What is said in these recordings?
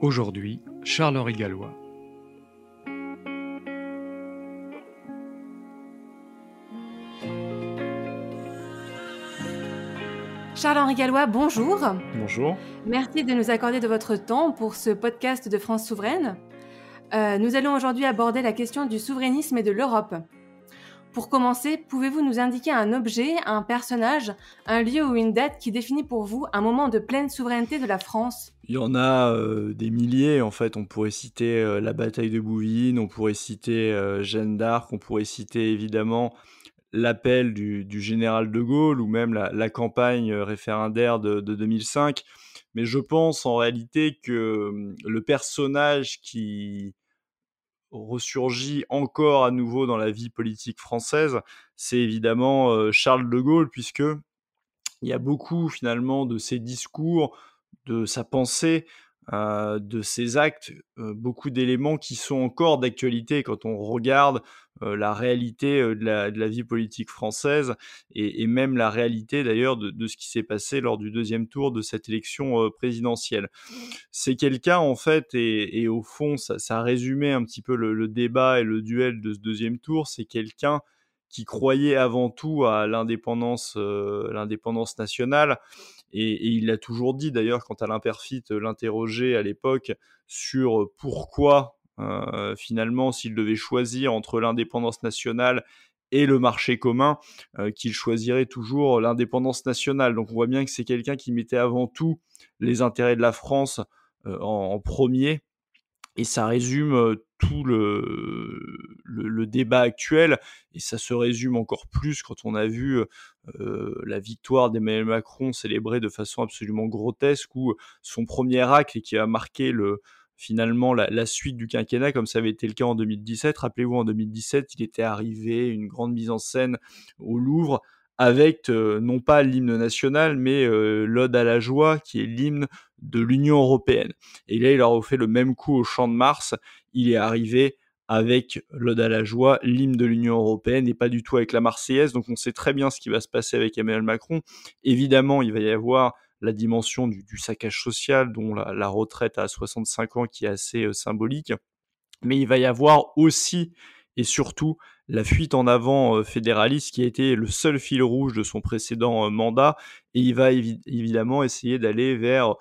Aujourd'hui, Charles-Henri Gallois. Charles-Henri Gallois, bonjour. Bonjour. Merci de nous accorder de votre temps pour ce podcast de France souveraine. Euh, nous allons aujourd'hui aborder la question du souverainisme et de l'Europe. Pour commencer, pouvez-vous nous indiquer un objet, un personnage, un lieu ou une date qui définit pour vous un moment de pleine souveraineté de la France? Il y en a euh, des milliers, en fait. On pourrait citer euh, la bataille de Bouvines, on pourrait citer Jeanne d'Arc, on pourrait citer évidemment l'appel du, général de Gaulle ou même la, campagne référendaire de, 2005. Mais je pense en réalité que hum, le personnage qui ressurgit encore à nouveau dans la vie politique française, c'est évidemment Charles de Gaulle, puisque il y a beaucoup finalement de ses discours, de sa pensée, de ses actes, beaucoup d'éléments qui sont encore d'actualité. Quand on regarde euh, la réalité euh, de la, vie politique française et, même la réalité d'ailleurs de, ce qui s'est passé lors du deuxième tour de cette élection euh, présidentielle. C'est quelqu'un en fait, et, au fond ça, ça, a résumé un petit peu le, débat et le duel de ce deuxième tour, c'est quelqu'un qui croyait avant tout à l'indépendance, nationale. Et, et, il l'a toujours dit d'ailleurs quand Alain Perfit l'interrogeait à l'époque sur pourquoi euh, finalement, s'il devait choisir entre l'indépendance nationale et le marché commun, euh, qu'il choisirait toujours l'indépendance nationale. Donc on voit bien que c'est quelqu'un qui mettait avant tout les intérêts de la France euh, en, premier. Et ça résume tout le, le, débat actuel, et ça se résume encore plus quand on a vu la victoire d'Emmanuel Macron célébrée de façon absolument grotesque, où son premier acte, et qui a marqué le, finalement la, suite du quinquennat, comme ça avait été le cas en 2017. Rappelez-vous, en 2017, il était arrivé une grande mise en scène au Louvre avec euh, non pas l'hymne national, mais euh, l'Ode à la joie, qui est l'hymne de l'Union européenne. Et là, il a refait le même coup au Champ de Mars. Il est arrivé avec l'Ode à la joie, l'hymne de l'Union européenne, et pas du tout avec la Marseillaise. Donc on sait très bien ce qui va se passer avec Emmanuel Macron. Évidemment, il va y avoir la dimension du, saccage social, dont la, retraite à 65 ans qui est assez euh, symbolique. Mais il va y avoir aussi et surtout la fuite en avant euh, fédéraliste qui a été le seul fil rouge de son précédent euh, mandat. Et il va évidemment essayer d'aller vers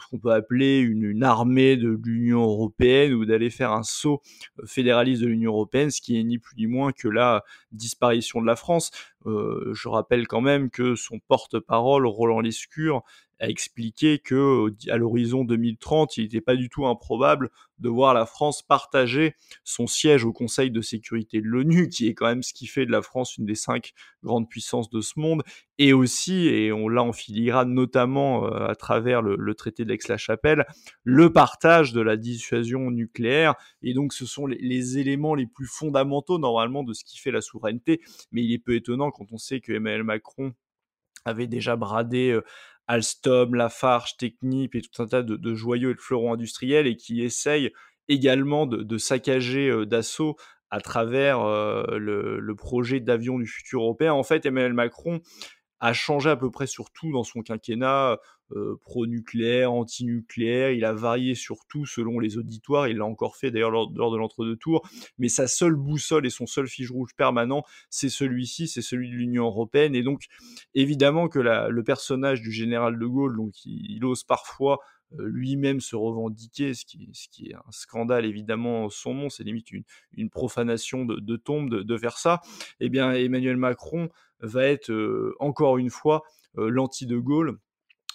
ce qu'on peut appeler une, armée de l'Union européenne ou d'aller faire un saut fédéraliste de l'Union européenne, ce qui est ni plus ni moins que la disparition de la France. Euh, je rappelle quand même que son porte-parole, Roland Lescure, a expliqué que à l'horizon 2030, il n'était pas du tout improbable de voir la France partager son siège au Conseil de sécurité de l'ONU, qui est quand même ce qui fait de la France une des cinq grandes puissances de ce monde, et aussi, et on l'a en filigrane notamment euh, à travers le, traité d'Aix-la-Chapelle, le partage de la dissuasion nucléaire, et donc ce sont les, les, éléments les plus fondamentaux normalement de ce qui fait la souveraineté, mais il est peu étonnant quand on sait que Emmanuel Macron avait déjà bradé euh, Alstom, Lafarge, Technip et tout un tas de, joyaux et de fleurons industriels et qui essayent également de, saccager euh, d'assaut à travers euh, le, projet d'avion du futur européen. En fait, Emmanuel Macron a changé à peu près sur tout dans son quinquennat, euh, pro-nucléaire, anti-nucléaire, il a varié surtout selon les auditoires, il l'a encore fait d'ailleurs lors, de l'entre-deux tours, mais sa seule boussole et son seul fiche rouge permanent, c'est celui-ci, c'est celui de l'Union européenne, et donc évidemment que le personnage du général de Gaulle, donc il, ose parfois lui-même se revendiquer, ce qui, est un scandale évidemment son nom, c'est limite une, profanation de, tombe de, faire ça, eh bien Emmanuel Macron va être euh, encore une fois l'anti-de Gaulle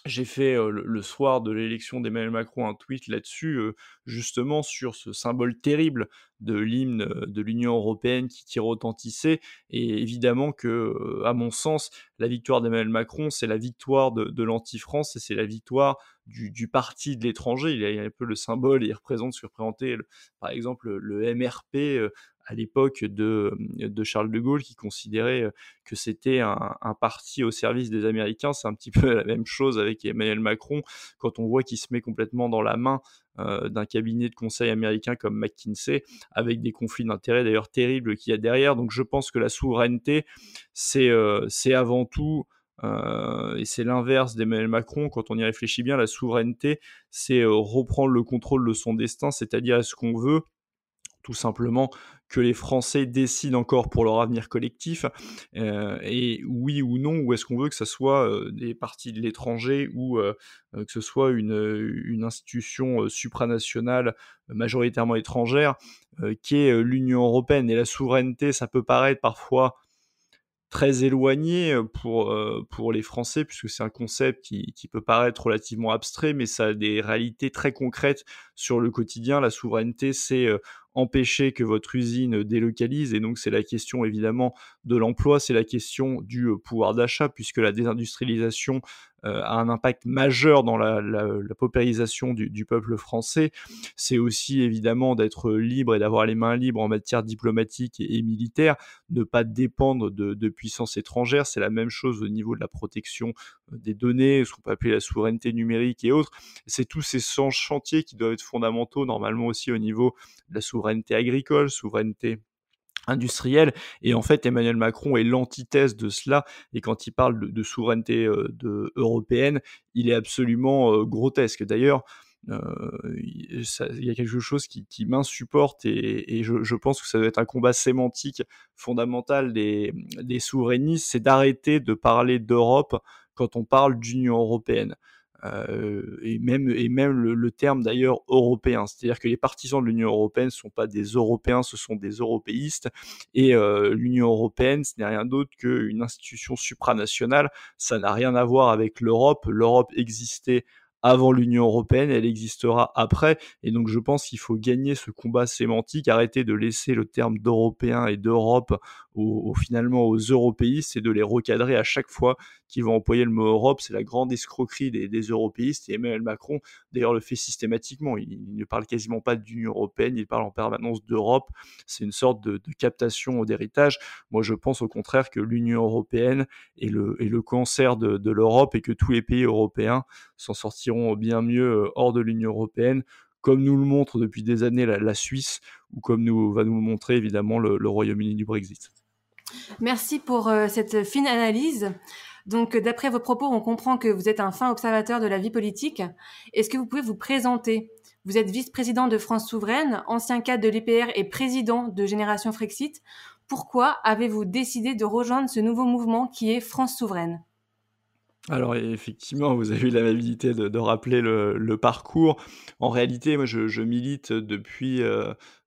j'ai fait le, soir de l'élection d'Emmanuel Macron un tweet là-dessus, justement sur ce symbole terrible de l'hymne de l'Union européenne qui tire retentissait. Et évidemment que, à mon sens, la victoire d'Emmanuel Macron, c'est la victoire de, l'anti-France et c'est la victoire du, parti de l'étranger. Il a un peu le symbole et il représente ce que par exemple, le MRP à l'époque de, Charles de Gaulle qui considérait que c'était un, parti au service des Américains. C'est un petit peu la même chose avec Emmanuel Macron quand on voit qu'il se met complètement dans la main d'un cabinet de conseil américain comme McKinsey, avec des conflits d'intérêts d'ailleurs terribles qu'il y a derrière. Donc je pense que la souveraineté, c'est euh, avant tout et c'est l'inverse d'Emmanuel Macron. Quand on y réfléchit bien, la souveraineté, c'est reprendre le contrôle de son destin, c'est-à-dire est-ce qu'on veut tout simplement que les Français décident encore pour leur avenir collectif, euh, et oui ou non, ou est-ce qu'on veut que ce soit euh, des partis de l'étranger ou euh, que ce soit une, une institution supranationale majoritairement étrangère qui est l'Union européenne. Et la souveraineté, ça peut paraître parfois très éloigné pour, pour les Français, puisque c'est un concept qui, qui, peut paraître relativement abstrait, mais ça a des réalités très concrètes sur le quotidien. La souveraineté, c'est empêcher que votre usine délocalise. Et donc, c'est la question évidemment de l'emploi, c'est la question du euh, pouvoir d'achat, puisque la désindustrialisation euh, a un impact majeur dans la, paupérisation du, peuple français. C'est aussi évidemment d'être libre et d'avoir les mains libres en matière diplomatique et, militaire, ne pas dépendre de, puissances étrangères. C'est la même chose au niveau de la protection euh, des données, ce qu'on peut appeler la souveraineté numérique et autres. C'est tous ces chantiers qui doivent être fondamentaux normalement aussi au niveau de la souveraineté agricole, souveraineté industrielle. Et en fait, Emmanuel Macron est l'antithèse de cela. Et quand il parle de, souveraineté euh, européenne, il est absolument euh, grotesque. D'ailleurs, euh, il y a quelque chose qui, m'insupporte et, je, pense que ça doit être un combat sémantique fondamental des souverainistes, c'est d'arrêter de parler d'Europe quand on parle d'Union européenne. Euh, et même, et même le, terme d'ailleurs européen. C'est-à-dire que les partisans de l'Union européenne ne sont pas des Européens, ce sont des européistes. Et euh, l'Union européenne, ce n'est rien d'autre qu'une institution supranationale. Ça n'a rien à voir avec l'Europe. L'Europe existait avant l'Union européenne, elle existera après. Et donc je pense qu'il faut gagner ce combat sémantique, arrêter de laisser le terme d'européen et d'Europe au, finalement aux européistes et de les recadrer à chaque fois qu'ils vont employer le mot Europe. C'est la grande escroquerie des, des, européistes et Emmanuel Macron d'ailleurs le fait systématiquement. Il, ne parle quasiment pas d'Union européenne, il parle en permanence d'Europe. C'est une sorte de, captation d'héritage. Moi je pense au contraire que l'Union européenne est le, cancer de, de l'Europe et que tous les pays européens s'en sortiront bien mieux euh, hors de l'Union européenne comme nous le montre depuis des années la, Suisse, ou comme nous va nous le montrer évidemment le Royaume-Uni du Brexit. Merci pour euh, cette fine analyse. Donc, d'après vos propos, on comprend que vous êtes un fin observateur de la vie politique. Est-ce que vous pouvez vous présenter? Vous êtes vice-président de France Souveraine, ancien cadre de l'IPR et président de Génération Frexit. Pourquoi avez-vous décidé de rejoindre ce nouveau mouvement qui est France Souveraine? Alors effectivement, vous avez eu l'amabilité de, rappeler le, parcours. En réalité, moi, je, milite depuis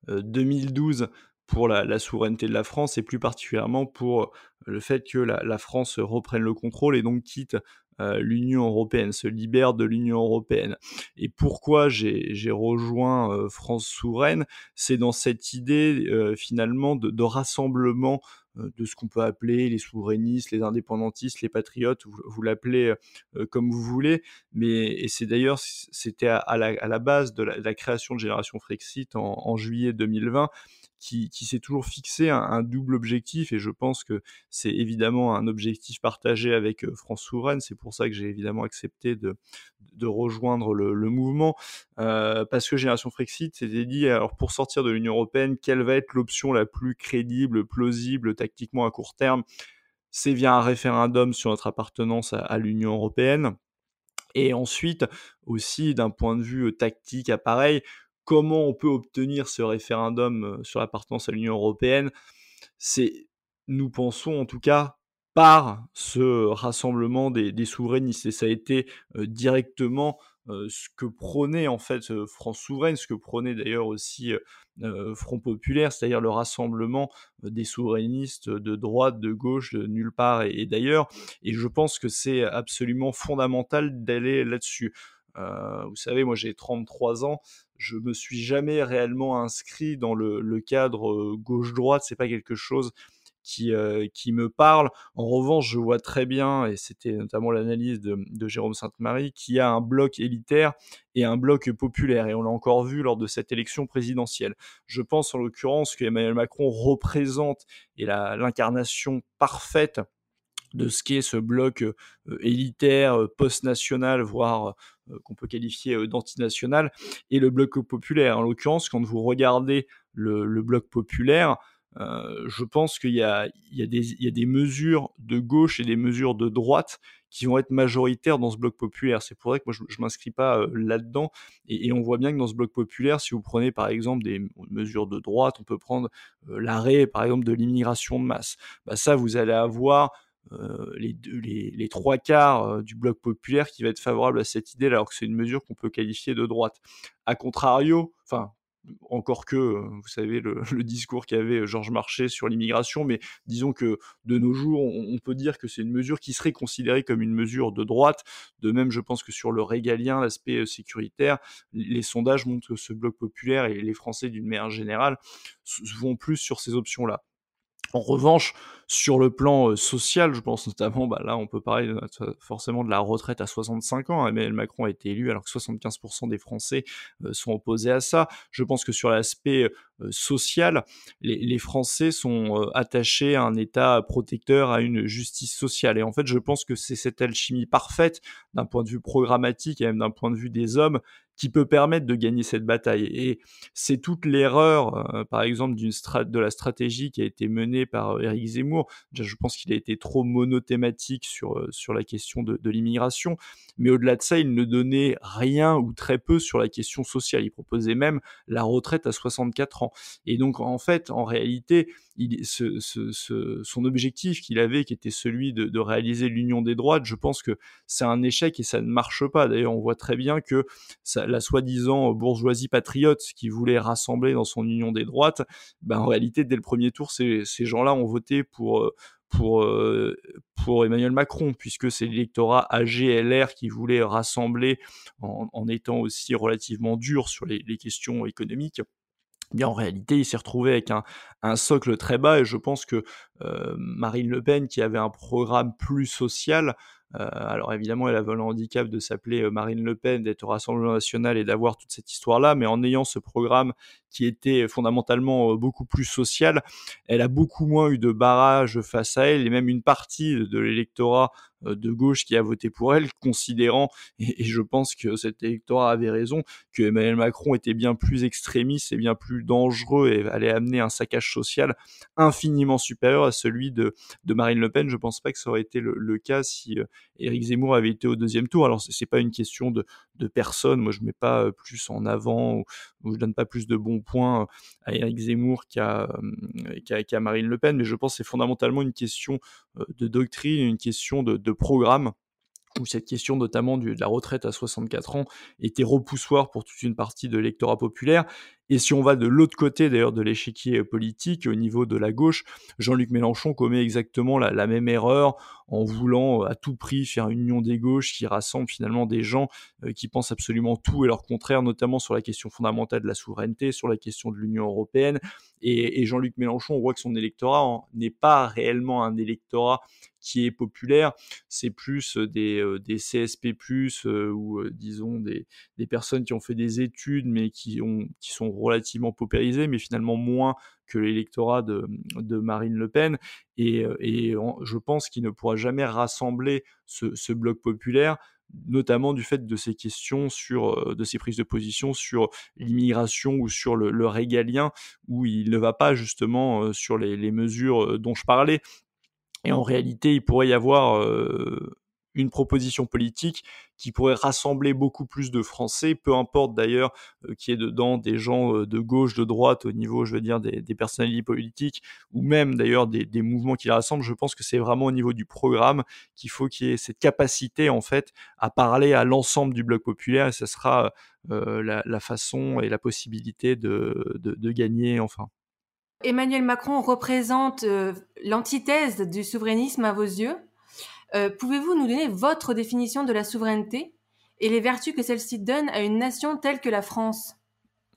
2012 euh, pour la, souveraineté de la France et plus particulièrement pour le fait que la, France reprenne le contrôle et donc quitte euh, l'Union européenne, se libère de l'Union européenne. Et pourquoi j'ai rejoint euh, France souveraine? C'est dans cette idée euh, finalement de, rassemblement de ce qu'on peut appeler les souverainistes, les indépendantistes, les patriotes, vous, l'appelez comme vous voulez, mais et c'est d'ailleurs c'était à, la, base de la, création de Génération Frexit en, en juillet 2020 qui, s'est toujours fixé un, double objectif, et je pense que c'est évidemment un objectif partagé avec euh, France Souveraine, c'est pour ça que j'ai évidemment accepté de, rejoindre le, mouvement, euh, parce que Génération Frexit s'était dit, alors pour sortir de l'Union Européenne, quelle va être l'option la plus crédible, plausible, tactiquement à court terme? C'est via un référendum sur notre appartenance à, l'Union Européenne. Et ensuite, aussi d'un point de vue euh, tactique, appareil, comment on peut obtenir ce référendum sur l'appartenance à l'Union européenne, c'est, nous pensons en tout cas, par ce rassemblement des, souverainistes. Et ça a été directement ce que prônait en fait France souveraine, ce que prônait d'ailleurs aussi Front populaire, c'est-à-dire le rassemblement des souverainistes de droite, de gauche, de nulle part et d'ailleurs. Et je pense que c'est absolument fondamental d'aller là-dessus. Euh, vous savez, moi j'ai 33 ans, je me suis jamais réellement inscrit dans le, cadre gauche-droite, c'est pas quelque chose qui, qui me parle. En revanche, je vois très bien, et c'était notamment l'analyse de, Jérôme Sainte-Marie, qu'il y a un bloc élitaire et un bloc populaire, et on l'a encore vu lors de cette élection présidentielle. Je pense en l'occurrence que Emmanuel Macron représente et l'incarnation parfaite de ce qu'est ce bloc élitaire, post-national, voire qu'on peut qualifier d'antinational, et le bloc populaire. En l'occurrence, quand vous regardez le, bloc populaire, je pense qu'il y a, il y, a des, mesures de gauche et des mesures de droite qui vont être majoritaires dans ce bloc populaire. C'est pour ça que moi, je ne m'inscris pas là-dedans. Et, on voit bien que dans ce bloc populaire, si vous prenez par exemple des mesures de droite, on peut prendre l'arrêt, par exemple, de l'immigration de masse. Bah, ça, vous allez avoir les, les, trois quarts du bloc populaire qui va être favorable à cette idée, alors que c'est une mesure qu'on peut qualifier de droite. A contrario, enfin, encore que, vous savez, le, discours qu'avait Georges Marchais sur l'immigration, mais disons que de nos jours, on, peut dire que c'est une mesure qui serait considérée comme une mesure de droite. De même, je pense que sur le régalien, l'aspect sécuritaire, les sondages montrent que ce bloc populaire et les Français d'une manière générale vont plus sur ces options-là. En revanche, sur le plan social, je pense notamment, bah là, on peut parler forcément de la retraite à 65 ans. Emmanuel Macron a été élu alors que 75% des Français sont opposés à ça. Je pense que sur l'aspect social, les, les, Français sont attachés à un État protecteur, à une justice sociale. Et en fait, je pense que c'est cette alchimie parfaite d'un point de vue programmatique et même d'un point de vue des hommes qui peut permettre de gagner cette bataille. Et c'est toute l'erreur, euh, par exemple, de la stratégie qui a été menée par euh, Éric Zemmour. Je pense qu'il a été trop monothématique sur, euh, la question de, de l'immigration. Mais au-delà de ça, il ne donnait rien ou très peu sur la question sociale. Il proposait même la retraite à 64 ans. Et donc, en fait, en réalité, son objectif qu'il avait, qui était celui de, réaliser l'union des droites, je pense que c'est un échec et ça ne marche pas. D'ailleurs, on voit très bien que la soi-disant bourgeoisie patriote qui voulait rassembler dans son union des droites, ben, en réalité, dès le premier tour, ces, gens-là ont voté pour, euh, euh, pour Emmanuel Macron, puisque c'est l'électorat AGLR qui voulait rassembler en, étant aussi relativement dur sur les questions économiques. Bien, en réalité, il s'est retrouvé avec un, socle très bas et je pense que euh, Marine Le Pen, qui avait un programme plus social, euh, alors évidemment, elle avait le handicap de s'appeler euh, Marine Le Pen, d'être au Rassemblement national et d'avoir toute cette histoire-là, mais en ayant ce programme qui était fondamentalement beaucoup plus social, elle a beaucoup moins eu de barrage face à elle, et même une partie de l'électorat de gauche qui a voté pour elle, considérant, et, je pense que cet électorat avait raison, que Emmanuel Macron était bien plus extrémiste et bien plus dangereux et allait amener un saccage social infiniment supérieur à celui de, Marine Le Pen. Je pense pas que ça aurait été le, cas si Éric Zemmour avait été au deuxième tour. Alors c'est pas une question de, personne. Moi je mets pas plus en avant ou, je donne pas plus de bons points à Éric Zemmour qu'à qu Marine Le Pen, mais je pense que c'est fondamentalement une question de doctrine, une question de, programme où cette question notamment de la retraite à 64 ans était repoussoire pour toute une partie de l'électorat populaire. Et si on va de l'autre côté d'ailleurs de l'échiquier politique, au niveau de la gauche, Jean-Luc Mélenchon commet exactement la, même erreur en voulant à tout prix faire une union des gauches qui rassemble finalement des gens euh, qui pensent absolument tout et leur contraire, notamment sur la question fondamentale de la souveraineté, sur la question de l'Union européenne. Et, Jean-Luc Mélenchon, on voit que son électorat n'est pas réellement un électorat qui est populaire, c'est plus des, euh, des CSP+, euh, ou euh, disons des, des personnes qui ont fait des études mais qui, ont, qui sont relativement paupérisées, mais finalement moins que l'électorat de, Marine Le Pen. Et, et je pense qu'il ne pourra jamais rassembler ce, bloc populaire notamment du fait de ces questions sur de ces prises de position sur l'immigration ou sur le, régalien où il ne va pas justement sur les, mesures dont je parlais et en réalité, il pourrait y avoir euh, une proposition politique qui pourrait rassembler beaucoup plus de Français, peu importe d'ailleurs euh, qui est dedans des gens euh, de gauche, de droite, au niveau, je veux dire, des, personnalités politiques, ou même d'ailleurs des, mouvements qui les rassemblent. Je pense que c'est vraiment au niveau du programme qu'il faut qu'il y ait cette capacité, en fait, à parler à l'ensemble du bloc populaire, et ce sera euh, la, la, façon et la possibilité de, de, de gagner, enfin. Emmanuel Macron représente euh, l'antithèse du souverainisme à vos yeux? Euh, Pouvez-vous nous donner votre définition de la souveraineté et les vertus que celle-ci donne à une nation telle que la France?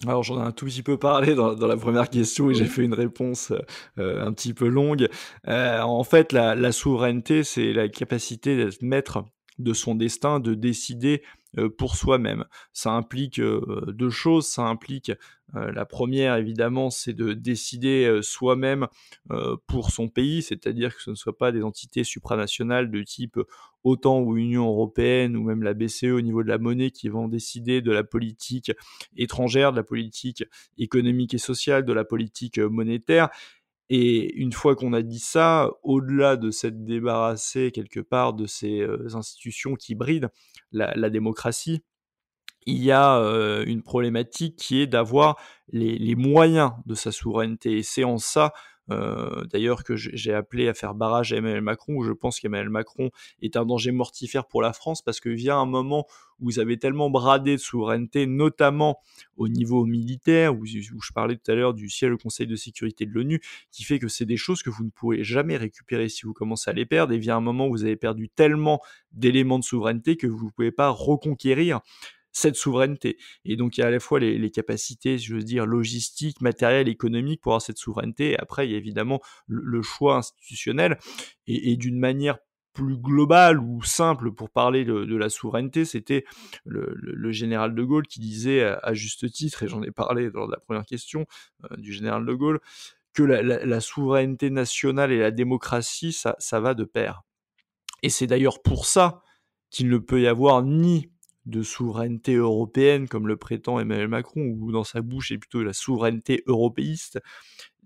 Alors j'en ai un tout petit peu parlé dans, dans la première question et j'ai fait une réponse euh, un petit peu longue. Euh, en fait, la, la souveraineté, c'est la capacité d'être maître de son destin, de décider pour soi-même. Ça implique deux choses. Ça implique la première, évidemment, c'est de décider soi-même pour son pays, c'est-à-dire que ce ne soit pas des entités supranationales de type OTAN ou Union européenne ou même la BCE au niveau de la monnaie qui vont décider de la politique étrangère, de la politique économique et sociale, de la politique monétaire. Et une fois qu'on a dit ça, au-delà de s'être débarrassé quelque part de ces euh, institutions qui brident la, démocratie, il y a euh, une problématique qui est d'avoir les, les, moyens de sa souveraineté. Et c'est en ça euh, d'ailleurs que j'ai appelé à faire barrage à Emmanuel Macron, où je pense qu'Emmanuel Macron est un danger mortifère pour la France, parce que vient un moment où vous avez tellement bradé de souveraineté, notamment au niveau militaire, où, je parlais tout à l'heure du ciel au Conseil de sécurité de l'ONU, qui fait que c'est des choses que vous ne pourrez jamais récupérer si vous commencez à les perdre, et vient un moment où vous avez perdu tellement d'éléments de souveraineté que vous ne pouvez pas reconquérir cette souveraineté. Et donc il y a à la fois les, capacités, je veux dire, logistiques, matérielles, économiques pour avoir cette souveraineté. Et après, il y a évidemment le, choix institutionnel. Et, d'une manière plus globale ou simple pour parler de, la souveraineté, c'était le, général de Gaulle qui disait à, juste titre, et j'en ai parlé lors de la première question euh, du général de Gaulle, que la, souveraineté nationale et la démocratie, ça, ça va de pair. Et c'est d'ailleurs pour ça qu'il ne peut y avoir ni de souveraineté européenne, comme le prétend Emmanuel Macron, ou dans sa bouche est plutôt la souveraineté européiste,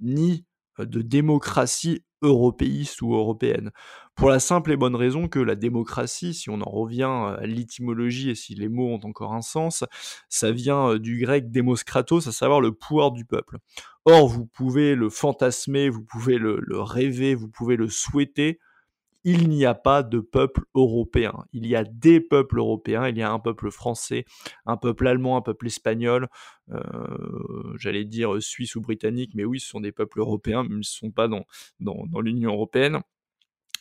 ni euh, de démocratie européiste ou européenne. Pour la simple et bonne raison que la démocratie, si on en revient à l'étymologie et si les mots ont encore un sens, ça vient euh, du grec demos kratos, à savoir le pouvoir du peuple. Or, vous pouvez le fantasmer, vous pouvez le rêver, vous pouvez le souhaiter, il n'y a pas de peuple européen. Il y a des peuples européens, il y a un peuple français, un peuple allemand, un peuple espagnol, euh, j'allais dire suisse ou britannique, mais oui, ce sont des peuples européens, même s'ils ne sont pas dans, dans, l'Union européenne.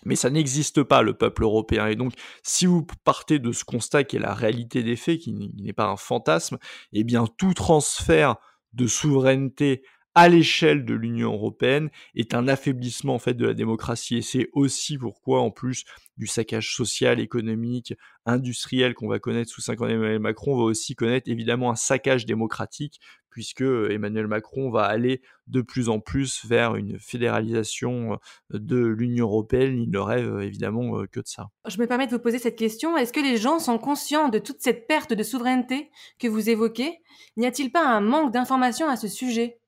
Mais ça n'existe pas, le peuple européen. Et donc, si vous partez de ce constat qui est la réalité des faits, qui n'est pas un fantasme, eh bien, tout transfert de souveraineté à l'échelle de l'Union européenne est un affaiblissement en fait de la démocratie et c'est aussi pourquoi en plus du saccage social, économique, industriel qu'on va connaître sous 5 ans d'Emmanuel Macron, on va aussi connaître évidemment un saccage démocratique puisque Emmanuel Macron va aller de plus en plus vers une fédéralisation euh, de l'Union européenne. Il ne rêve évidemment euh, que de ça. Je me permets de vous poser cette question. Est-ce que les gens sont conscients de toute cette perte de souveraineté que vous évoquez? N'y a-t-il pas un manque d'informations à ce sujet?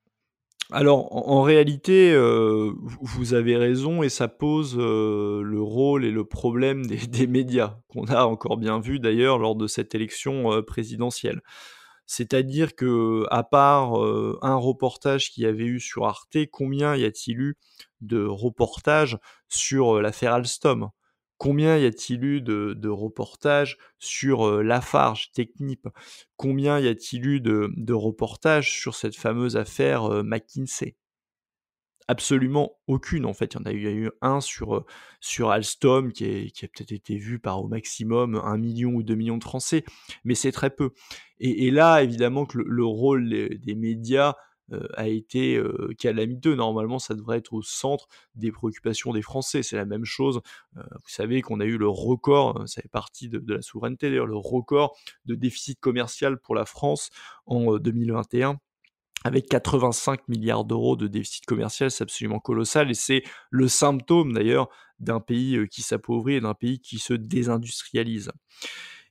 Alors, en, réalité, euh, vous avez raison et ça pose euh, le rôle et le problème des, médias, qu'on a encore bien vu d'ailleurs lors de cette élection euh, présidentielle. C'est-à-dire que, à part un reportage qu'il y avait eu sur Arte, combien y a-t-il eu de reportages sur l'affaire Alstom? Combien y a-t-il eu de, reportages sur Lafarge, Technip? Combien y a-t-il eu de, reportages sur cette fameuse affaire McKinsey? Absolument aucune en fait. Il y en a eu, un sur, sur Alstom qui, a peut-être été vu par au maximum un million ou deux millions de Français, mais c'est très peu. Et, là, évidemment que le, rôle des médias a été euh, calamiteux. Normalement, ça devrait être au centre des préoccupations des Français. C'est la même chose. Euh, vous savez qu'on a eu le record, ça fait partie de, la souveraineté d'ailleurs, le record de déficit commercial pour la France en 2021 avec 85 milliards d'euros de déficit commercial, c'est absolument colossal et c'est le symptôme d'ailleurs d'un pays qui s'appauvrit et d'un pays qui se désindustrialise.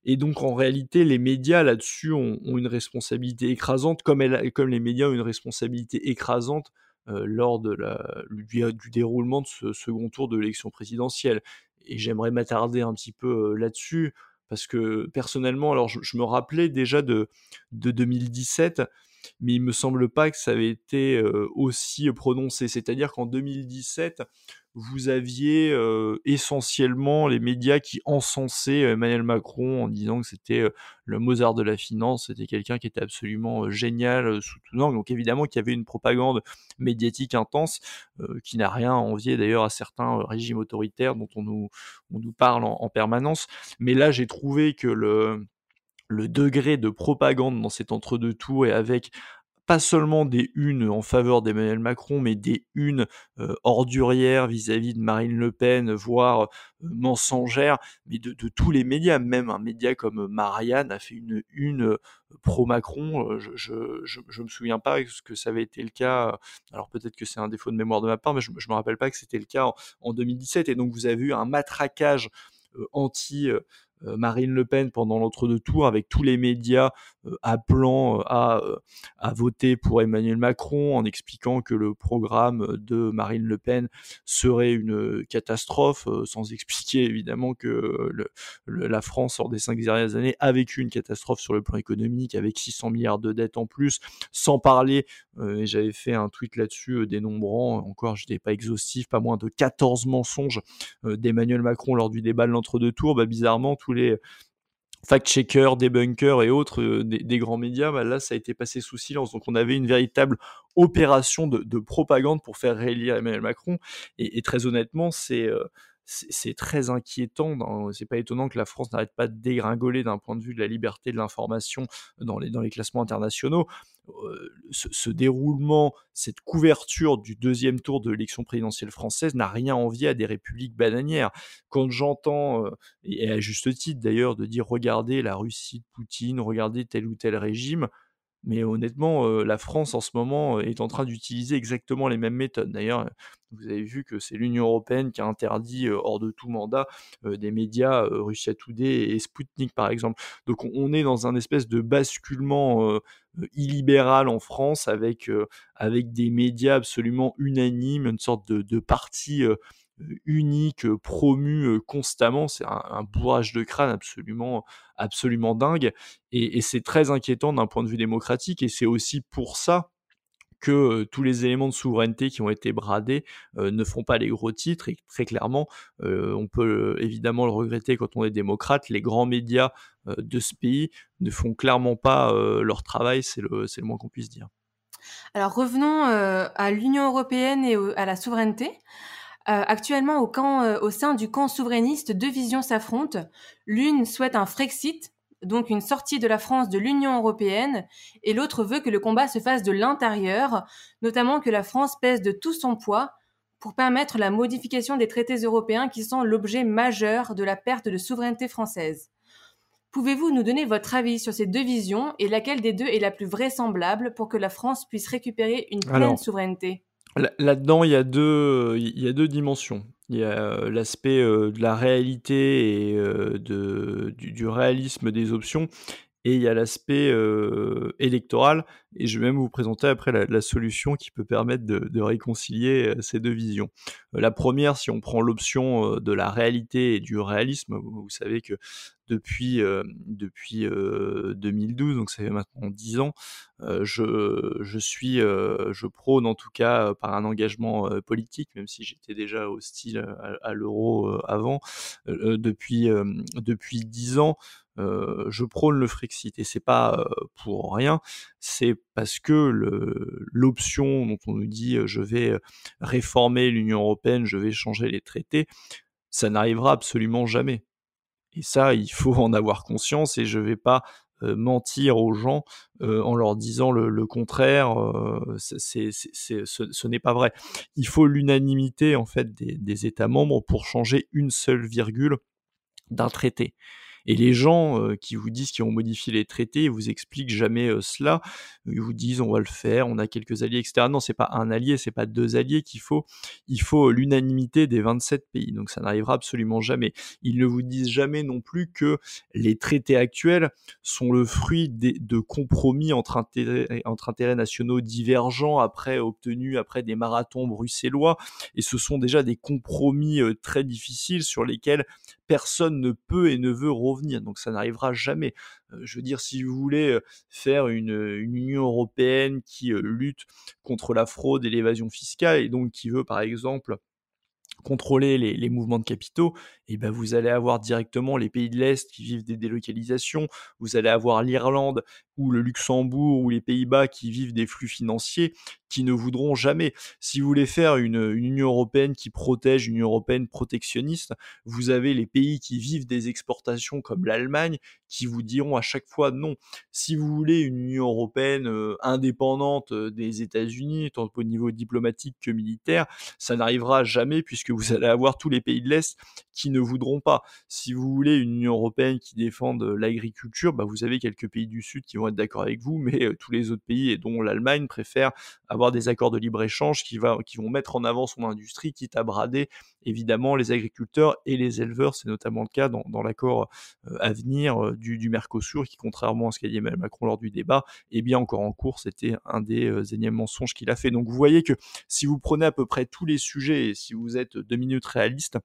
Et donc en réalité, les médias là-dessus ont, une responsabilité écrasante, comme, les médias ont une responsabilité écrasante euh, lors du, déroulement de ce second tour de l'élection présidentielle. Et j'aimerais m'attarder un petit peu euh, là-dessus, parce que personnellement, alors je, me rappelais déjà de 2017, mais il me semble pas que ça avait été euh, aussi prononcé. C'est-à-dire qu'en 2017, vous aviez euh, essentiellement les médias qui encensaient euh, Emmanuel Macron en disant que c'était le Mozart de la finance, c'était quelqu'un qui était absolument génial sous tout angle. Donc évidemment qu'il y avait une propagande médiatique intense qui n'a rien à envier d'ailleurs à certains régimes autoritaires dont on nous, on nous parle en permanence. Mais là, j'ai trouvé que le le degré de propagande dans cet entre-deux tours et avec pas seulement des unes en faveur d'Emmanuel Macron, mais des unes euh, ordurières vis-à-vis de Marine Le Pen, voire euh, mensongères, mais de, tous les médias. Même un média comme Marianne a fait une une euh, pro-Macron. Je, je, me souviens pas ce que ça avait été le cas. Alors peut-être que c'est un défaut de mémoire de ma part, mais je, me rappelle pas que c'était le cas en, en, 2017. Et donc vous avez eu un matraquage anti Marine Le Pen pendant l'entre-deux tours, avec tous les médias appelant à, à voter pour Emmanuel Macron, en expliquant que le programme de Marine Le Pen serait une catastrophe, sans expliquer évidemment que la France, hors des cinq dernières années, a vécu une catastrophe sur le plan économique, avec 600 milliards de dettes en plus, sans parler, et j'avais fait un tweet là-dessus dénombrant, encore je n'étais pas exhaustif, pas moins de 14 mensonges d'Emmanuel Macron lors du débat de l'entre-deux tours, bah, bizarrement, tous les fact-checkers, débunkers et autres euh, des, grands médias, bah, là, ça a été passé sous silence. Donc, on avait une véritable opération de, propagande pour faire réélire Emmanuel Macron. Et, très honnêtement, c'est euh, c'est très inquiétant. C'est pas étonnant que la France n'arrête pas de dégringoler d'un point de vue de la liberté de l'information dans les, dans les classements internationaux. Euh, ce, déroulement, cette couverture du deuxième tour de l'élection présidentielle française n'a rien envié à des républiques bananières. Quand j'entends, euh, et à juste titre d'ailleurs, de dire regardez la Russie de Poutine, regardez tel ou tel régime, mais honnêtement, la France en ce moment est en train d'utiliser exactement les mêmes méthodes. D'ailleurs, vous avez vu que c'est l'Union européenne qui a interdit hors de tout mandat des médias Russia Today et Sputnik par exemple. Donc on est dans un espèce de basculement illibéral en France avec, avec des médias absolument unanimes, une sorte de, de parti unique, promu constamment. C'est un, bourrage de crâne absolument, absolument dingue. Et, c'est très inquiétant d'un point de vue démocratique. Et c'est aussi pour ça que tous les éléments de souveraineté qui ont été bradés ne font pas les gros titres. Et très clairement, on peut évidemment le regretter quand on est démocrate. Les grands médias de ce pays ne font clairement pas leur travail. C'est le, le moins qu'on puisse dire. Alors revenons à l'Union européenne et à la souveraineté. Euh, actuellement, au, camp, euh, au sein du camp souverainiste, deux visions s'affrontent. L'une souhaite un Frexit, donc une sortie de la France de l'Union européenne, et l'autre veut que le combat se fasse de l'intérieur, notamment que la France pèse de tout son poids pour permettre la modification des traités européens qui sont l'objet majeur de la perte de souveraineté française. Pouvez-vous nous donner votre avis sur ces deux visions et laquelle des deux est la plus vraisemblable pour que la France puisse récupérer une pleine souveraineté? Là-dedans, il y a deux, il y a deux dimensions. Il y a euh, l'aspect euh, de la réalité et euh, de, du, réalisme des options, et il y a l'aspect électoral. Et je vais même vous présenter après la, solution qui peut permettre de, réconcilier ces deux visions. la première, si on prend l'option de la réalité et du réalisme, vous savez que depuis, depuis 2012, donc ça fait maintenant 10 ans, je, je suis, je prône en tout cas par un engagement politique, même si j'étais déjà hostile à, l'euro avant, depuis, depuis 10 ans, je prône le Frexit et c'est pas pour rien, c'est parce que l'option dont on nous dit je vais réformer l'Union européenne, je vais changer les traités, ça n'arrivera absolument jamais. Et ça, il faut en avoir conscience et je ne vais pas mentir aux gens en leur disant le, contraire. ce, n'est pas vrai. Il faut l'unanimité en fait des États membres pour changer une seule virgule d'un traité. Et les gens euh, qui vous disent qu'ils ont modifié les traités, ils vous expliquent jamais euh, cela. Ils vous disent on va le faire, on a quelques alliés, etc. Non, c'est pas un allié, c'est pas deux alliés qu'il faut. Il faut l'unanimité des 27 pays. Donc ça n'arrivera absolument jamais. Ils ne vous disent jamais non plus que les traités actuels sont le fruit de compromis entre intérêts, nationaux divergents après obtenus après des marathons bruxellois. Et ce sont déjà des compromis euh, très difficiles sur lesquels personne ne peut et ne veut revenir. Donc ça n'arrivera jamais. Euh, je veux dire, si vous voulez euh, faire une, Union européenne qui euh, lutte contre la fraude et l'évasion fiscale, et donc qui veut par exemple contrôler les, mouvements de capitaux, et ben vous allez avoir directement les pays de l'Est qui vivent des délocalisations, vous allez avoir l'Irlande ou le Luxembourg ou les Pays-Bas qui vivent des flux financiers qui ne voudront jamais. Si vous voulez faire une, Union européenne qui protège, une Union européenne protectionniste, vous avez les pays qui vivent des exportations comme l'Allemagne qui vous diront à chaque fois non. Si vous voulez une Union européenne euh, indépendante euh, des États-Unis, tant au niveau diplomatique que militaire, ça n'arrivera jamais puisque vous allez avoir tous les pays de l'Est qui ne voudront pas. Si vous voulez une Union européenne qui défende euh, l'agriculture, bah vous avez quelques pays du Sud qui vont être d'accord avec vous, mais tous les autres pays, et dont l'Allemagne, préfèrent avoir des accords de libre-échange qui, qui vont mettre en avant son industrie, quitte à brader évidemment les agriculteurs et les éleveurs. C'est notamment le cas dans, l'accord à venir du, du, Mercosur, qui contrairement à ce qu'a dit Emmanuel Macron lors du débat, est bien encore en cours. C'était un des énièmes mensonges qu'il a fait. Donc vous voyez que si vous prenez à peu près tous les sujets et si vous êtes deux minutes réaliste,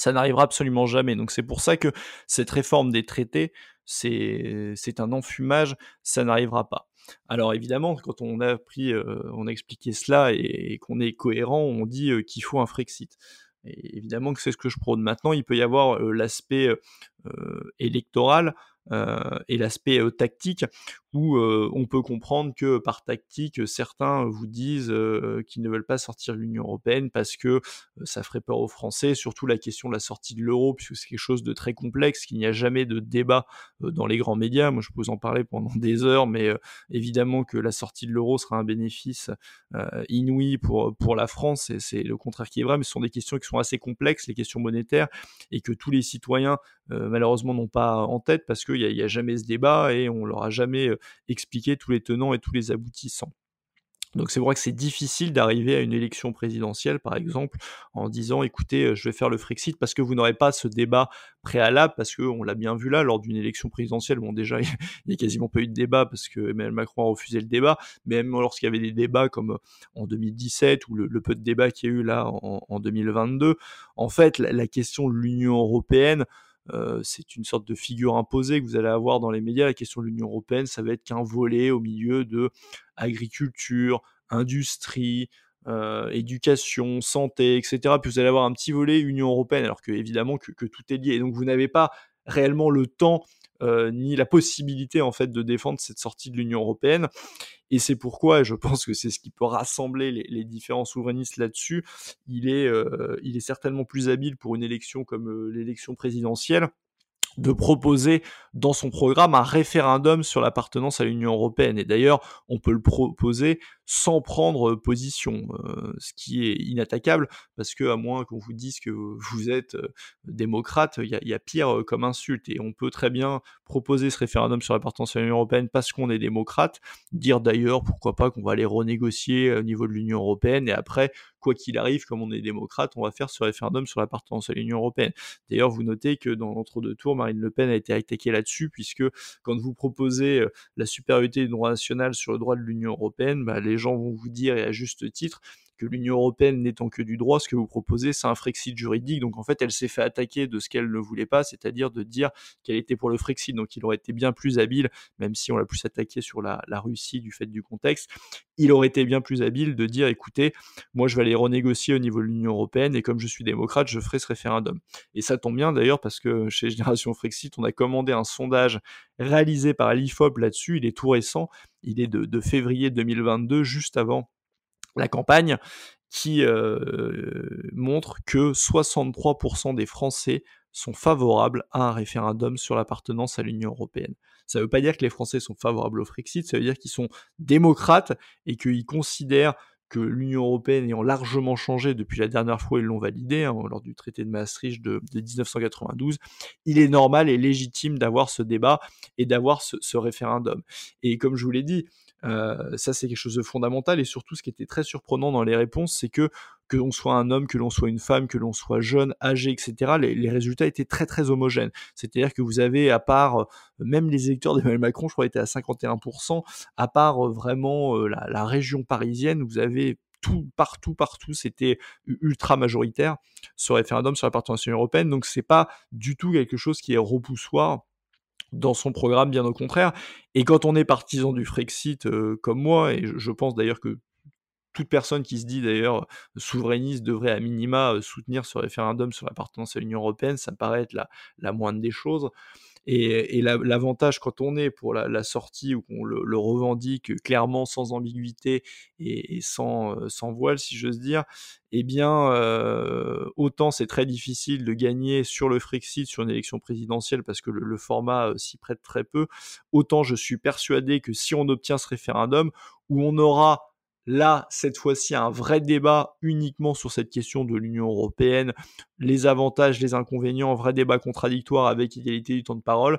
ça n'arrivera absolument jamais. Donc c'est pour ça que cette réforme des traités, c'est un enfumage, ça n'arrivera pas. Alors évidemment, quand on a pris, euh, on a expliqué cela et, qu'on est cohérent, on dit euh, qu'il faut un Frexit. Évidemment que c'est ce que je prône maintenant. Il peut y avoir euh, l'aspect électoral et l'aspect tactique où on peut comprendre que par tactique, certains vous disent qu'ils ne veulent pas sortir de l'Union européenne parce que ça ferait peur aux Français, surtout la question de la sortie de l'euro, puisque c'est quelque chose de très complexe, qu'il n'y a jamais de débat dans les grands médias. Moi, je peux vous en parler pendant des heures, mais évidemment que la sortie de l'euro sera un bénéfice inouï pour, pour la France, et c'est le contraire qui est vrai, mais ce sont des questions qui sont assez complexes, les questions monétaires, et que tous les citoyens, malheureusement, n'ont pas en tête parce qu'il n'y a, a, jamais ce débat et on leur a jamais expliquer tous les tenants et tous les aboutissants. Donc c'est vrai que c'est difficile d'arriver à une élection présidentielle, par exemple, en disant écoutez, euh, je vais faire le Frexit parce que vous n'aurez pas ce débat préalable, parce qu'on l'a bien vu là, lors d'une élection présidentielle, bon déjà, il n'y a quasiment pas eu de débat parce que Emmanuel Macron a refusé le débat, mais même lorsqu'il y avait des débats comme en 2017 ou le, peu de débats qu'il y a eu là en, 2022, en fait, la question de l'Union européenne, euh, c'est une sorte de figure imposée que vous allez avoir dans les médias. La question de l'Union européenne, ça va être qu'un volet au milieu de agriculture, industrie, euh, éducation, santé, etc. Puis vous allez avoir un petit volet Union européenne, alors que évidemment que, tout est lié. Et donc vous n'avez pas réellement le temps euh, ni la possibilité en fait de défendre cette sortie de l'Union européenne. Et c'est pourquoi, et je pense que c'est ce qui peut rassembler les, différents souverainistes là-dessus, il est, euh, il est certainement plus habile pour une élection comme euh, l'élection présidentielle de proposer dans son programme un référendum sur l'appartenance à l'Union européenne. Et d'ailleurs, on peut le proposer sans prendre position, euh, ce qui est inattaquable, parce que à moins qu'on vous dise que vous êtes euh, démocrate, il y, a pire euh, comme insulte. Et on peut très bien proposer ce référendum sur l'appartenance à l'Union européenne parce qu'on est démocrate, dire d'ailleurs pourquoi pas qu'on va aller renégocier au niveau de l'Union européenne, et après, quoi qu'il arrive, comme on est démocrate, on va faire ce référendum sur l'appartenance à l'Union européenne. D'ailleurs, vous notez que dans l'entre-deux tours, Marine Le Pen a été attaquée là-dessus, puisque quand vous proposez la supériorité du droit national sur le droit de l'Union européenne, bah, les gens vont vous dire, et à juste titre, que l'Union européenne n'étant que du droit, ce que vous proposez, c'est un Frexit juridique. Donc en fait, elle s'est fait attaquer de ce qu'elle ne voulait pas, c'est-à-dire de dire qu'elle était pour le Frexit. Donc il aurait été bien plus habile, même si on l'a plus attaqué sur la, Russie du fait du contexte, il aurait été bien plus habile de dire, écoutez, moi je vais aller renégocier au niveau de l'Union européenne et comme je suis démocrate, je ferai ce référendum. Et ça tombe bien d'ailleurs parce que chez Génération Frexit, on a commandé un sondage réalisé par l'IFOP là-dessus, il est tout récent, il est de février 2022, juste avant la campagne qui montre que 63% des Français sont favorables à un référendum sur l'appartenance à l'Union européenne. Ça ne veut pas dire que les Français sont favorables au Frexit, ça veut dire qu'ils sont démocrates et qu'ils considèrent que l'Union européenne ayant largement changé depuis la dernière fois ils l'ont validé hein, lors du traité de Maastricht de, 1992, il est normal et légitime d'avoir ce débat et d'avoir ce, référendum. Et comme je vous l'ai dit, euh, ça, c'est quelque chose de fondamental. Et surtout, ce qui était très surprenant dans les réponses, c'est que que l'on soit un homme, que l'on soit une femme, que l'on soit jeune, âgé, etc., les, résultats étaient très très homogènes. C'est-à-dire que vous avez, à part, euh, même les électeurs d'Emmanuel Macron, je crois, étaient à 51%, à part euh, vraiment la, région parisienne, vous avez tout, partout, partout, c'était ultra majoritaire ce référendum sur la participation européenne. Donc c'est pas du tout quelque chose qui est repoussoir dans son programme, bien au contraire. Et quand on est partisan du Frexit euh, comme moi, et je, pense d'ailleurs que toute personne qui se dit d'ailleurs souverainiste devrait à minima euh, soutenir ce référendum sur l'appartenance à l'Union européenne, ça paraît être la, la moindre des choses. Et, l'avantage quand on est pour la, sortie ou qu'on le, revendique clairement sans ambiguïté et, sans, euh, sans, voile, si j'ose dire, eh bien, euh, autant c'est très difficile de gagner sur le Frexit, sur une élection présidentielle, parce que le, format euh, s'y prête très peu, autant je suis persuadé que si on obtient ce référendum, où on aura là, cette fois-ci, un vrai débat uniquement sur cette question de l'Union européenne, les avantages, les inconvénients, un vrai débat contradictoire avec égalité du temps de parole,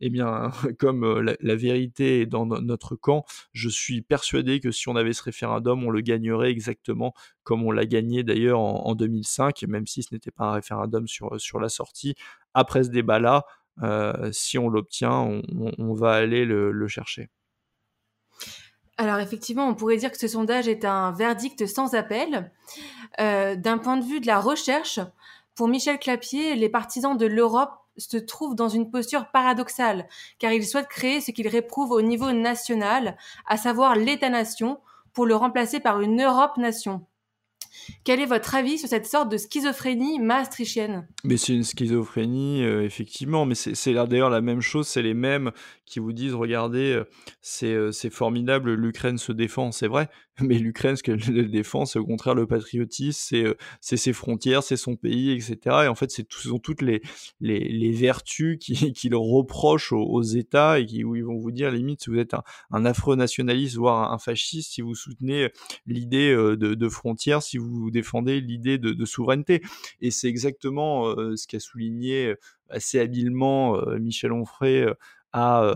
eh bien, comme euh, la, vérité est dans notre camp, je suis persuadé que si on avait ce référendum, on le gagnerait exactement comme on l'a gagné d'ailleurs en, 2005, même si ce n'était pas un référendum sur, sur la sortie. Après ce débat-là, euh, si on l'obtient, on, va aller le, chercher. Alors effectivement, on pourrait dire que ce sondage est un verdict sans appel. Euh, d'un point de vue de la recherche, pour Michel Clapier, les partisans de l'Europe se trouvent dans une posture paradoxale, car ils souhaitent créer ce qu'ils réprouvent au niveau national, à savoir l'État-nation, pour le remplacer par une Europe-nation. Quel est votre avis sur cette sorte de schizophrénie maastrichtienne? Mais c'est une schizophrénie, euh, effectivement, mais c'est d'ailleurs la même chose, c'est les mêmes qui vous disent, regardez, euh, euh, c'est formidable, l'Ukraine se défend, c'est vrai, mais l'Ukraine, ce qu'elle défend, c'est au contraire le patriotisme, c'est ses frontières, c'est son pays, etc. Et en fait, ce sont toutes les, les, vertus qu'ils qui reprochent aux, États et qui, où ils vont vous dire, limite, si vous êtes un, un afro-nationaliste, voire un, fasciste, si vous soutenez l'idée de, de frontières, si vous défendez l'idée de, souveraineté. Et c'est exactement euh, ce qu'a souligné euh, assez habilement euh, Michel Onfray à,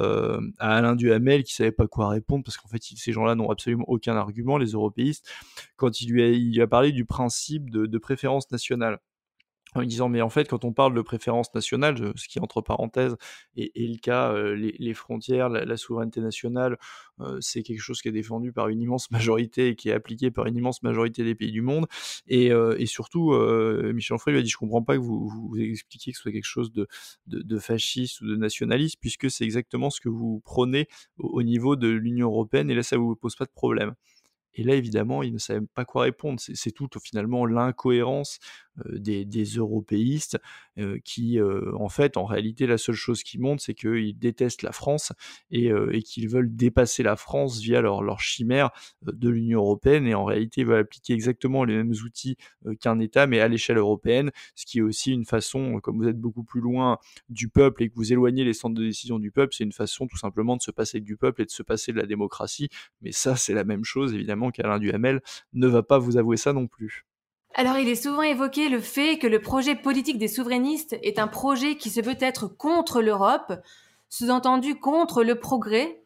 Alain Duhamel qui savait pas quoi répondre parce qu'en fait ces gens-là n'ont absolument aucun argument, les européistes, quand il lui a parlé du principe de préférence nationale en disant mais en fait quand on parle de préférence nationale, ce qui entre parenthèses est, le cas, euh, les, frontières, la, souveraineté nationale, euh, c'est quelque chose qui est défendu par une immense majorité et qui est appliqué par une immense majorité des pays du monde. Et, euh, surtout, Michel Onfray lui a dit je comprends pas que vous, expliquiez que ce soit quelque chose de, de, fasciste ou de nationaliste, puisque c'est exactement ce que vous prenez au, au niveau de l'Union européenne, et là ça vous pose pas de problème. Et là, évidemment, il ne savait pas quoi répondre. C'est tout finalement l'incohérence des, européistes qui, en fait, en réalité, la seule chose qui montre, c'est qu'ils détestent la France et, qu'ils veulent dépasser la France via leur, leur chimère de l'Union européenne. Et en réalité, ils veulent appliquer exactement les mêmes outils qu'un État, mais à l'échelle européenne, ce qui est aussi une façon, comme vous êtes beaucoup plus loin du peuple et que vous éloignez les centres de décision du peuple, c'est une façon tout simplement de se passer du peuple et de se passer de la démocratie. Mais ça, c'est la même chose, évidemment, qu'Alain Duhamel ne va pas vous avouer ça non plus. Alors, il est souvent évoqué le fait que le projet politique des souverainistes est un projet qui se veut être contre l'Europe, sous-entendu contre le progrès.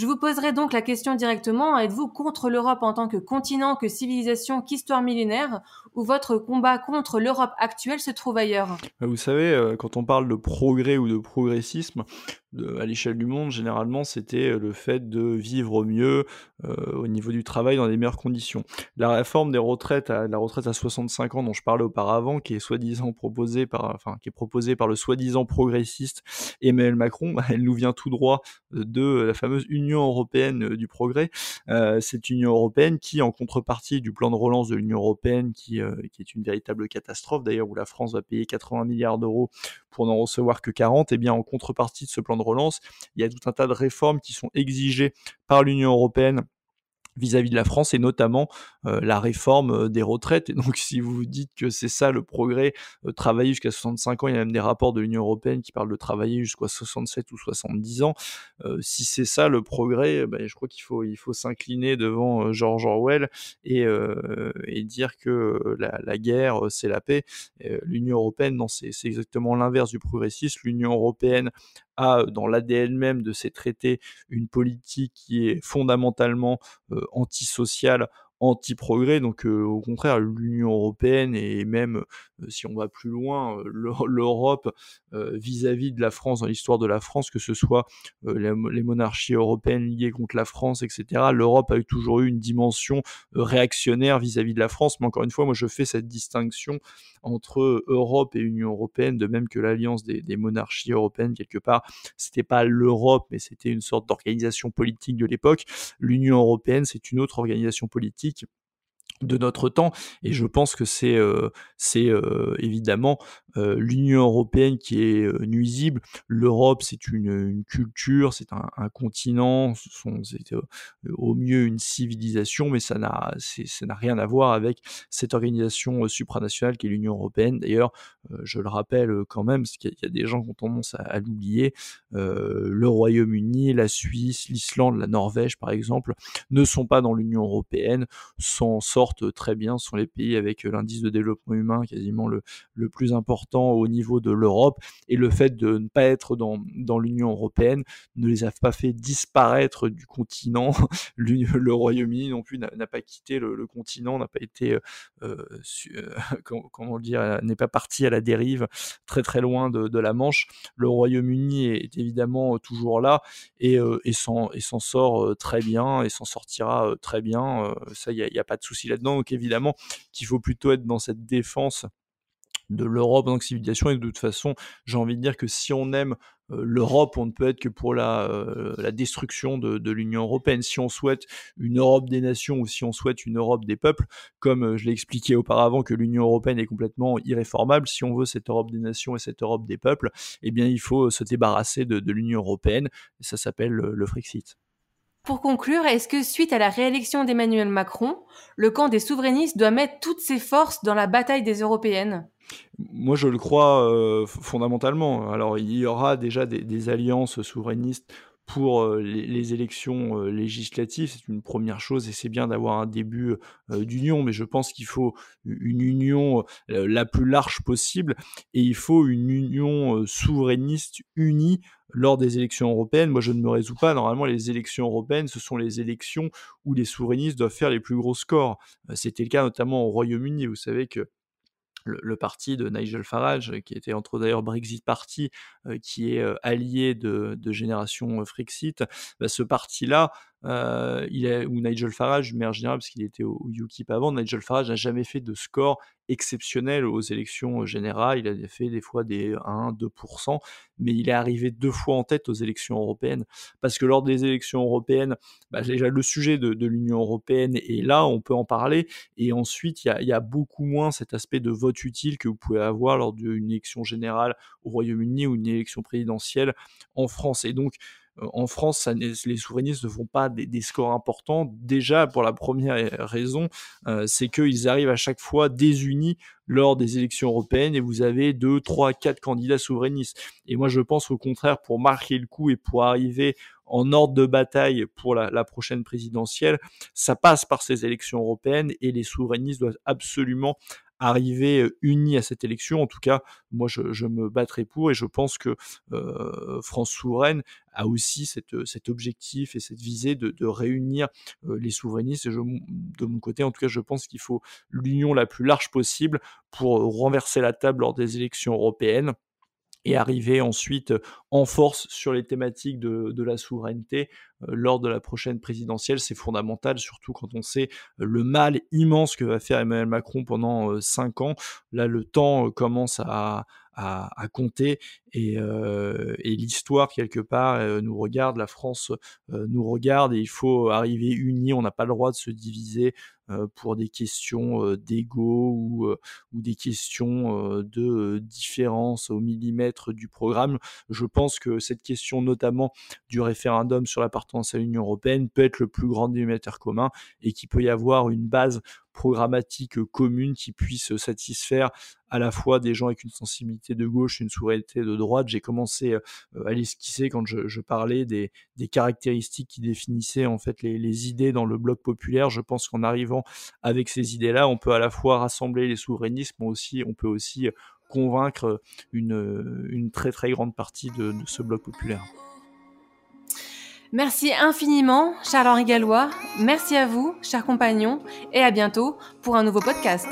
Je vous poserai donc la question directement, êtes-vous contre l'Europe en tant que continent, que civilisation, qu'histoire millénaire, ou votre combat contre l'Europe actuelle se trouve ailleurs? Vous savez, euh, quand on parle de progrès ou de progressisme, à l'échelle du monde, généralement, c'était euh, le fait de vivre mieux euh, au niveau du travail dans les meilleures conditions. La réforme des retraites, à, la retraite à 65 ans dont je parlais auparavant, qui est soi-disant proposée par, enfin, qui est proposée par le soi-disant progressiste Emmanuel Macron, elle nous vient tout droit de la fameuse Union européenne du progrès. Euh, cette Union européenne qui, en contrepartie du plan de relance de l'Union européenne, qui, qui est une véritable catastrophe d'ailleurs, où la France va payer 80 milliards d'euros pour n'en recevoir que 40, et eh bien en contrepartie de ce plan de relance, il y a tout un tas de réformes qui sont exigées par l'Union européenne vis-à-vis de la France et notamment euh, la réforme euh, des retraites. Et donc si vous dites que c'est ça le progrès, euh, travailler jusqu'à 65 ans, il y a même des rapports de l'Union européenne qui parlent de travailler jusqu'à 67 ou 70 ans. si c'est ça le progrès, ben, je crois qu'il faut, il faut s'incliner devant George Orwell et, dire que la, guerre, c'est la paix. L'Union européenne, non, c'est exactement l'inverse du progressisme. L'Union européenne dans l'ADN même de ces traités une politique qui est fondamentalement antisociale, anti-progrès. Donc au contraire, l'Union européenne et même si on va plus loin, l'Europe vis-à-vis de la France, dans l'histoire de la France, que ce soit les, monarchies européennes liées contre la France, etc. L'Europe a toujours eu une dimension réactionnaire vis-à-vis de la France. Mais encore une fois, moi je fais cette distinction entre Europe et Union européenne, de même que l'alliance des, des monarchies européennes quelque part, c'était pas l'Europe, mais c'était une sorte d'organisation politique de l'époque. L'Union européenne, c'est une autre organisation politique de notre temps et je pense que c'est euh, c'est euh, évidemment euh, l'Union européenne qui est nuisible l'Europe c'est une, culture c'est un, continent c'est au mieux une civilisation mais ça n'a rien à voir avec cette organisation supranationale qui est l'Union européenne d'ailleurs je le rappelle quand même parce qu'il y, a des gens qui ont tendance à, l'oublier le Royaume-Uni la Suisse l'Islande la Norvège par exemple ne sont pas dans l'Union européenne s'en sortent très bien. Sont les pays avec l'indice de développement humain quasiment le plus important au niveau de l'Europe. Et le fait de ne pas être dans, dans l'Union européenne ne les a pas fait disparaître du continent. le Royaume-Uni non plus n'a pas quitté le, continent, n'a pas été, euh, euh, comment dire, n'est pas parti à la dérive très très loin de, la Manche. Le Royaume-Uni est évidemment toujours là et, euh, et s'en sort très bien et s'en sortira très bien. ça, il n'y a, pas de souci là donc évidemment qu'il faut plutôt être dans cette défense de l'Europe en civilisation et de toute façon j'ai envie de dire que si on aime euh, l'Europe, on ne peut être que pour la, euh, destruction de, l'Union européenne. Si on souhaite une Europe des nations ou si on souhaite une Europe des peuples, comme euh, je l'ai expliqué auparavant que l'Union européenne est complètement irréformable, si on veut cette Europe des nations et cette Europe des peuples, eh bien il faut se débarrasser de, de l'Union européenne, et ça s'appelle le, le Frexit. Pour conclure, est-ce que suite à la réélection d'Emmanuel Macron, le camp des souverainistes doit mettre toutes ses forces dans la bataille des européennes? Moi, je le crois euh, fondamentalement. Alors, il y aura déjà des, alliances souverainistes pour euh, les, élections euh, législatives, c'est une première chose et c'est bien d'avoir un début d'union, mais je pense qu'il faut une union la plus large possible et il faut une union souverainiste unie lors des élections européennes. Moi, je ne me résous pas. Normalement, les élections européennes, ce sont les élections où les souverainistes doivent faire les plus gros scores. C'était le cas notamment au Royaume-Uni. Vous savez que le, parti de Nigel Farage, qui était entre d'ailleurs Brexit Party, euh, qui est euh, allié de, de Génération Frexit, bah, ce parti-là euh, il ou Nigel Farage, mais en général, parce qu'il était au, UKIP avant, Nigel Farage n'a jamais fait de score exceptionnel aux élections générales. Il a fait des fois des 1-2%, mais il est arrivé deux fois en tête aux élections européennes. Parce que lors des élections européennes, bah, déjà le sujet de, de l'Union européenne est là, on peut en parler. Et ensuite, il y a, y a, beaucoup moins cet aspect de vote utile que vous pouvez avoir lors d'une élection générale au Royaume-Uni ou une élection présidentielle en France. Et donc, euh, en France, les souverainistes ne font pas des, scores importants. Déjà, pour la première raison, euh, c'est qu'ils arrivent à chaque fois désunis lors des élections européennes et vous avez deux, trois, quatre candidats souverainistes. Et moi, je pense au contraire, pour marquer le coup et pour arriver en ordre de bataille pour la, prochaine présidentielle, ça passe par ces élections européennes et les souverainistes doivent absolument arriver unis à cette élection. En tout cas, moi, je, me battrai pour et je pense que France souveraine a aussi cette, cet objectif et cette visée de, réunir les souverainistes. Et de mon côté, en tout cas, je pense qu'il faut l'union la plus large possible pour renverser la table lors des élections européennes et arriver ensuite en force sur les thématiques de, la souveraineté lors de la prochaine présidentielle. C'est fondamental, surtout quand on sait le mal immense que va faire Emmanuel Macron pendant cinq ans. Là, le temps commence à, à, compter et, euh, et l'histoire quelque part euh, nous regarde, la France euh, nous regarde et il faut arriver unis. On n'a pas le droit de se diviser pour des questions d'ego ou, ou des questions de différence au millimètre du programme. Je pense que cette question notamment du référendum sur l'appartenance à l'Union européenne peut être le plus grand dénominateur commun et qu'il peut y avoir une base programmatique commune qui puisse satisfaire à la fois des gens avec une sensibilité de gauche, une souveraineté de droite. J'ai commencé à l'esquisser quand je, parlais des, caractéristiques qui définissaient en fait les, idées dans le bloc populaire. Je pense qu'en arrivant avec ces idées-là, on peut à la fois rassembler les souverainistes, mais aussi on peut aussi convaincre une, très très grande partie de ce bloc populaire. Merci infiniment, Charles-Henri Gallois. Merci à vous, chers compagnons, et à bientôt pour un nouveau podcast.